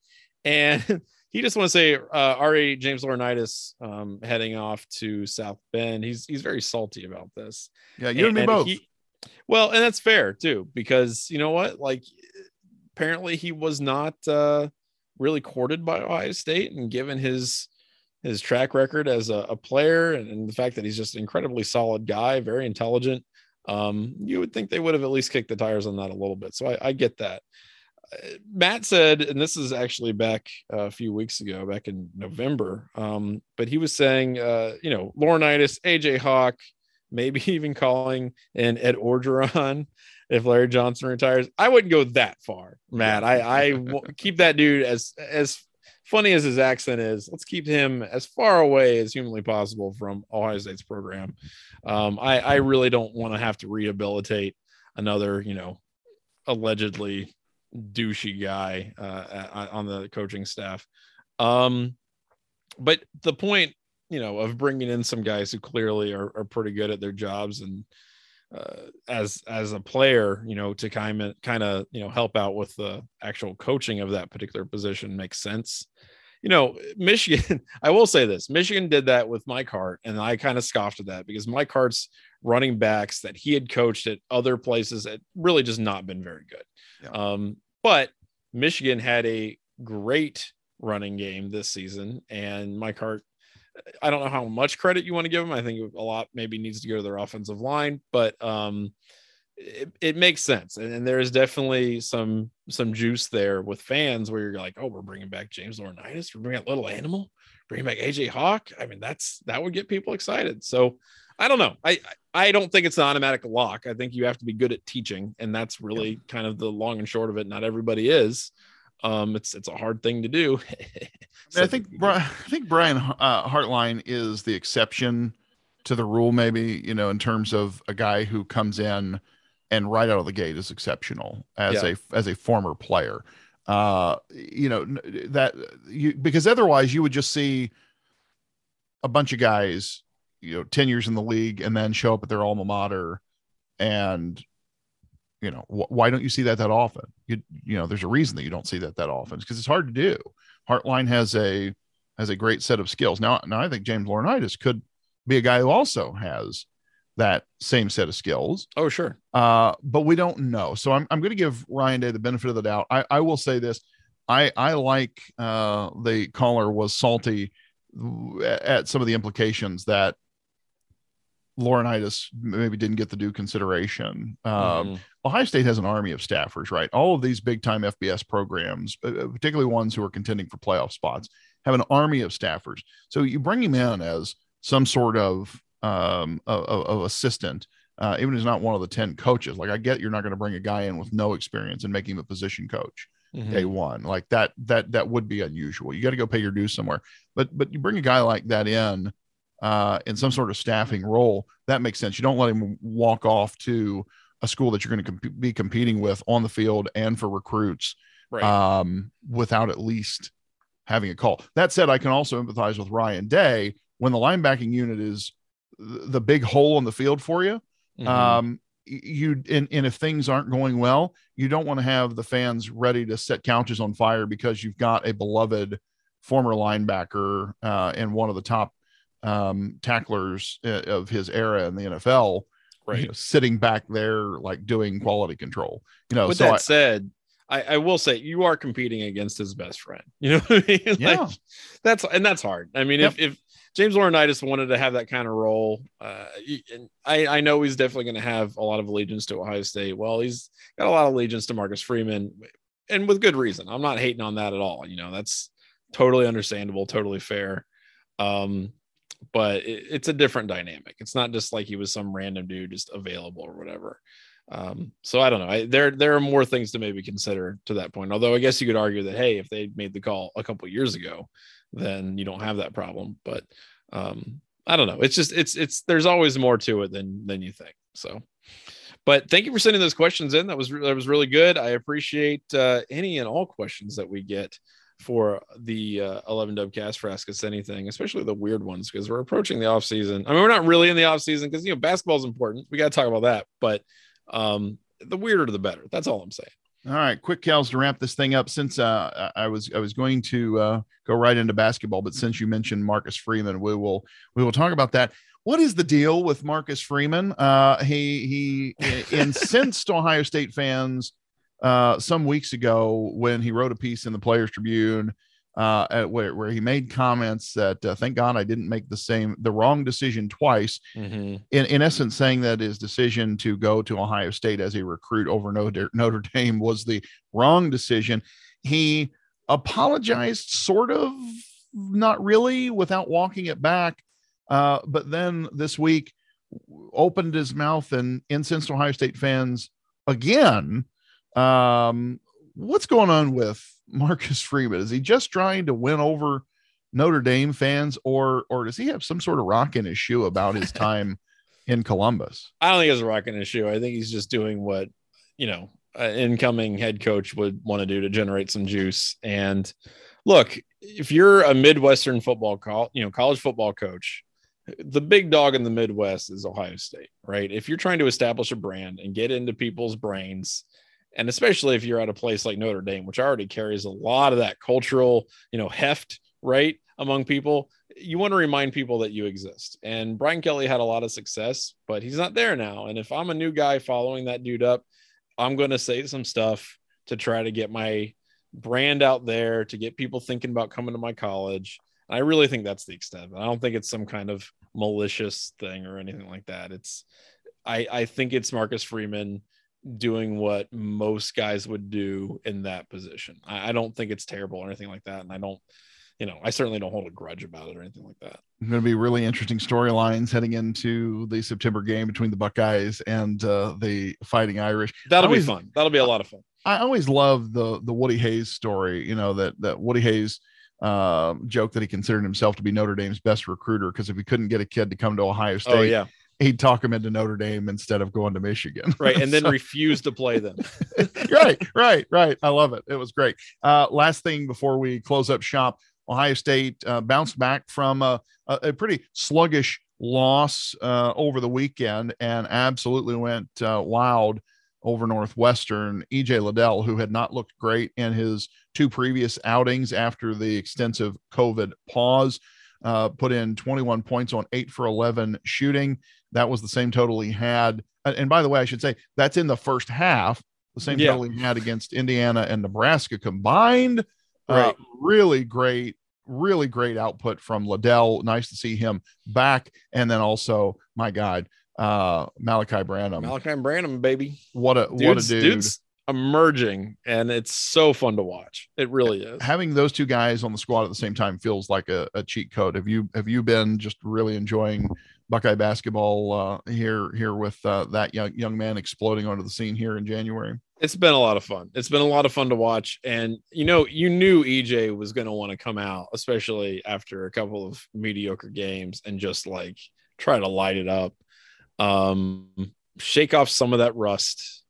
And he just want to say, uh, Ari James Laurinaitis um, heading off to South Bend. He's, he's very salty about this. Yeah, you and, me both. he- well, and that's fair too, because you know what? Like, apparently he was not uh, really courted by Ohio State, and given his his track record as a, a player and, and the fact that he's just an incredibly solid guy, very intelligent, um, you would think they would have at least kicked the tires on that a little bit. So I, I get that. Matt said, and this is actually back uh, a few weeks ago, back in November, um, but he was saying, uh, you know, Laurinaitis, AJ Hawk, maybe even calling in Ed Orgeron if Larry Johnson retires. I wouldn't go that far, Matt. I, I keep that dude as as funny as his accent is. Let's keep him as far away as humanly possible from Ohio State's program. Um, I, I really don't want to have to rehabilitate another, you know, allegedly douchey guy uh, on the coaching staff. Um, but the point, you know, of bringing in some guys who clearly are, are pretty good at their jobs and uh, as as a player, you know, to kind of kind of you know help out with the actual coaching of that particular position makes sense. You know, Michigan. I will say this: Michigan did that with Mike Hart, and I kind of scoffed at that because Mike Hart's running backs that he had coached at other places had really just not been very good. Yeah. Um, but Michigan had a great running game this season, and Mike Hart I don't know how much credit you want to give them. I think a lot maybe needs to go to their offensive line, but um, it, it makes sense. And, and there is definitely some some juice there with fans where you're like, oh, we're bringing back James Laurinaitis, we're bringing back Little Animal, bringing back AJ Hawk. I mean, that's that would get people excited. So I don't know. I I don't think it's an automatic lock. I think you have to be good at teaching, and that's really yeah. kind of the long and short of it. Not everybody is. Um, it's it's a hard thing to do. so, I think I think Brian uh, Hartline is the exception to the rule, maybe you know, in terms of a guy who comes in and right out of the gate is exceptional as yeah. a as a former player. Uh, you know that you because otherwise you would just see a bunch of guys, you know, ten years in the league and then show up at their alma mater, and you know wh- why don't you see that that often? You you know, there's a reason that you don't see that that often because it's hard to do. Hartline has a has a great set of skills. Now, now I think James Laurinaitis could be a guy who also has that same set of skills. Oh, sure. Uh, but we don't know. So I'm, I'm going to give Ryan Day the benefit of the doubt. I, I will say this. I, I like uh, the caller was salty at some of the implications that Laurinaitis maybe didn't get the due consideration. Um, mm-hmm. Ohio State has an army of staffers, right? All of these big time FBS programs, uh, uh, particularly ones who are contending for playoff spots, have an army of staffers. So you bring him in as some sort of um, of, of assistant, uh, even if he's not one of the 10 coaches. Like I get you're not going to bring a guy in with no experience and make him a position coach mm-hmm. day one. Like that, that, that would be unusual. You got to go pay your dues somewhere. But, but you bring a guy like that in, uh, in some sort of staffing role, that makes sense. You don't let him walk off to a school that you're going to comp- be competing with on the field and for recruits right. um, without at least having a call. That said, I can also empathize with Ryan Day when the linebacking unit is the big hole in the field for you. Mm-hmm. Um, you and, and if things aren't going well, you don't want to have the fans ready to set couches on fire because you've got a beloved former linebacker uh, and one of the top um, tacklers uh, of his era in the NFL, right? You know, sitting back there like doing quality control. You know, with so that I, said, I, I, will say you are competing against his best friend. You know what I mean? like, yeah. That's and that's hard. I mean, yep. if if James Laurinaitis wanted to have that kind of role. Uh, and I, I know he's definitely going to have a lot of allegiance to Ohio State. Well, he's got a lot of allegiance to Marcus Freeman, and with good reason. I'm not hating on that at all. You know, that's totally understandable, totally fair. Um, but it, it's a different dynamic. It's not just like he was some random dude just available or whatever. Um, so I don't know. I, there there are more things to maybe consider to that point. Although I guess you could argue that hey, if they made the call a couple years ago, then you don't have that problem. But um, I don't know. It's just it's it's there's always more to it than than you think. So, but thank you for sending those questions in. That was that was really good. I appreciate uh, any and all questions that we get for the uh, 11 Dubcast for Ask Us Anything, especially the weird ones, because we're approaching the off season. I mean, we're not really in the off season because you know basketball is important. We got to talk about that, but um, the weirder the better. That's all I'm saying. All right, quick Kels to wrap this thing up. Since uh, I was I was going to uh, go right into basketball, but since you mentioned Marcus Freeman, we will we will talk about that. What is the deal with Marcus Freeman? Uh, he he incensed Ohio State fans uh, some weeks ago when he wrote a piece in the Players Tribune uh, at where, where he made comments that uh, thank God I didn't make the same the wrong decision twice. Mm-hmm. In in essence, saying that his decision to go to Ohio State as a recruit over Notre, Notre Dame was the wrong decision. He apologized, sort of, not really, without walking it back. Uh, but then this week opened his mouth and incensed Ohio State fans again. Um, what's going on with Marcus Freeman? Is he just trying to win over Notre Dame fans, or or does he have some sort of rock in his shoe about his time in Columbus? I don't think it's a rock in his shoe. I think he's just doing what you know an incoming head coach would want to do to generate some juice. And look, if you're a Midwestern football call, you know, college football coach, the big dog in the Midwest is Ohio State, right? If you're trying to establish a brand and get into people's brains and especially if you're at a place like Notre Dame, which already carries a lot of that cultural, you know, heft, right, among people, you want to remind people that you exist. And Brian Kelly had a lot of success, but he's not there now. And if I'm a new guy following that dude up, I'm going to say some stuff to try to get my brand out there, to get people thinking about coming to my college. And I really think that's the extent. I don't think it's some kind of malicious thing or anything like that. It's I, I think it's Marcus Freeman doing what most guys would do in that position. I, I, don't think it's terrible or anything like that. And I don't, you know, I certainly don't hold a grudge about it or anything like that. Going to be really interesting storylines heading into the September game between the Buckeyes and uh, the Fighting Irish. That'll always, be fun. That'll be a lot of fun. I always love the the Woody Hayes story. You know that that Woody Hayes uh, joke that he considered himself to be Notre Dame's best recruiter because if he couldn't get a kid to come to Ohio oh, State, oh, yeah. He'd talk him into Notre Dame instead of going to Michigan. Right. And then refuse to play them. right, right, right. I love it. It was great. Uh, last thing before we close up shop Ohio State uh, bounced back from a, a pretty sluggish loss uh, over the weekend and absolutely went uh, wild over Northwestern. EJ Liddell, who had not looked great in his two previous outings after the extensive COVID pause, uh, put in 21 points on eight for 11 shooting. That was the same total he had. And by the way, I should say that's in the first half, the same yeah. total he had against Indiana and Nebraska combined. Uh, right. Uh, really great, really great output from Liddell. Nice to see him back. And then also, my God, uh Malaki Branham. Malaki Branham, baby. What a dude's, what a dude. Dude's emerging and it's so fun to watch. It really is. Having those two guys on the squad at the same time feels like a, a cheat code. Have you have you been just really enjoying Buckeye basketball uh here here with uh, that young young man exploding onto the scene here in January? It's been a lot of fun. It's been a lot of fun to watch. And you know, you knew EJ was gonna want to come out, especially after a couple of mediocre games and just like try to light it up um, shake off some of that rust.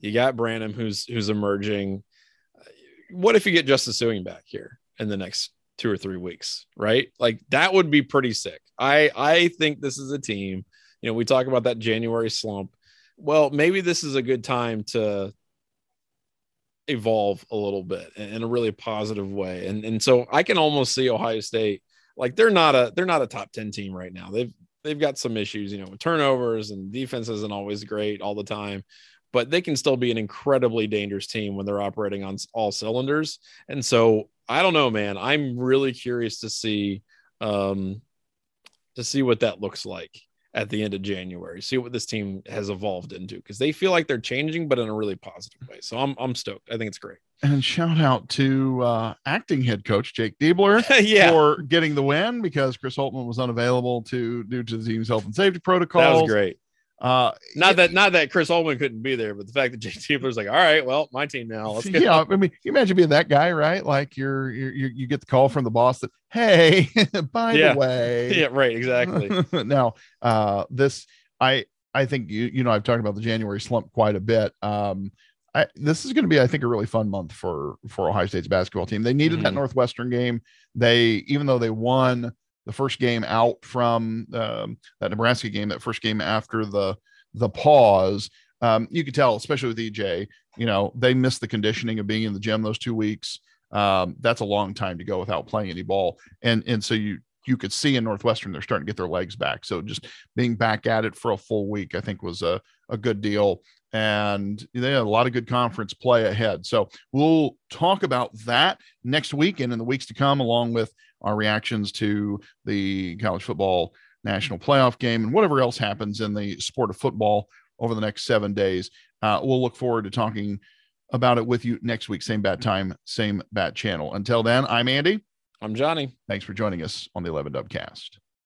You got Branham, who's who's emerging. What if you get Justice Sueing back here in the next two or three weeks? Right, like that would be pretty sick. I I think this is a team. You know, we talk about that January slump. Well, maybe this is a good time to evolve a little bit in a really positive way. And and so I can almost see Ohio State like they're not a they're not a top 10 team right now. They've they've got some issues, you know, with turnovers and defense isn't always great all the time, but they can still be an incredibly dangerous team when they're operating on all cylinders. And so I don't know, man. I'm really curious to see um to see what that looks like at the end of January. See what this team has evolved into because they feel like they're changing, but in a really positive way. So I'm I'm stoked. I think it's great. And shout out to uh, acting head coach Jake Diebler yeah. for getting the win because Chris Holtmann was unavailable to due to the team's health and safety protocols. That was great. Uh, not that not that Chris Holtmann couldn't be there, but the fact that Jake Diebler's like, all right, well, my team now. Let's go. Yeah, I mean, you imagine being that guy, right? Like you're, you're, you're you get the call from the boss that, hey, by yeah. the way, yeah, right, exactly. now, uh, this I I think you you know I've talked about the January slump quite a bit. Um, I, this is going to be, I think, a really fun month for for Ohio State's basketball team. They needed mm-hmm. that Northwestern game. They, even though they won the first game out from um, that Nebraska game, that first game after the the pause, um, you could tell, especially with EJ, you know, they missed the conditioning of being in the gym those two weeks. Um, that's a long time to go without playing any ball, and and so you you could see in Northwestern they're starting to get their legs back. So just being back at it for a full week, I think was a a good deal and they had a lot of good conference play ahead. So we'll talk about that next week and in the weeks to come, along with our reactions to the college football national playoff game and whatever else happens in the sport of football over the next seven days. Uh, we'll look forward to talking about it with you next week, same bat time, same bat channel. Until then, I'm Andy. I'm Johnny. Thanks for joining us on the 11 Dubcast.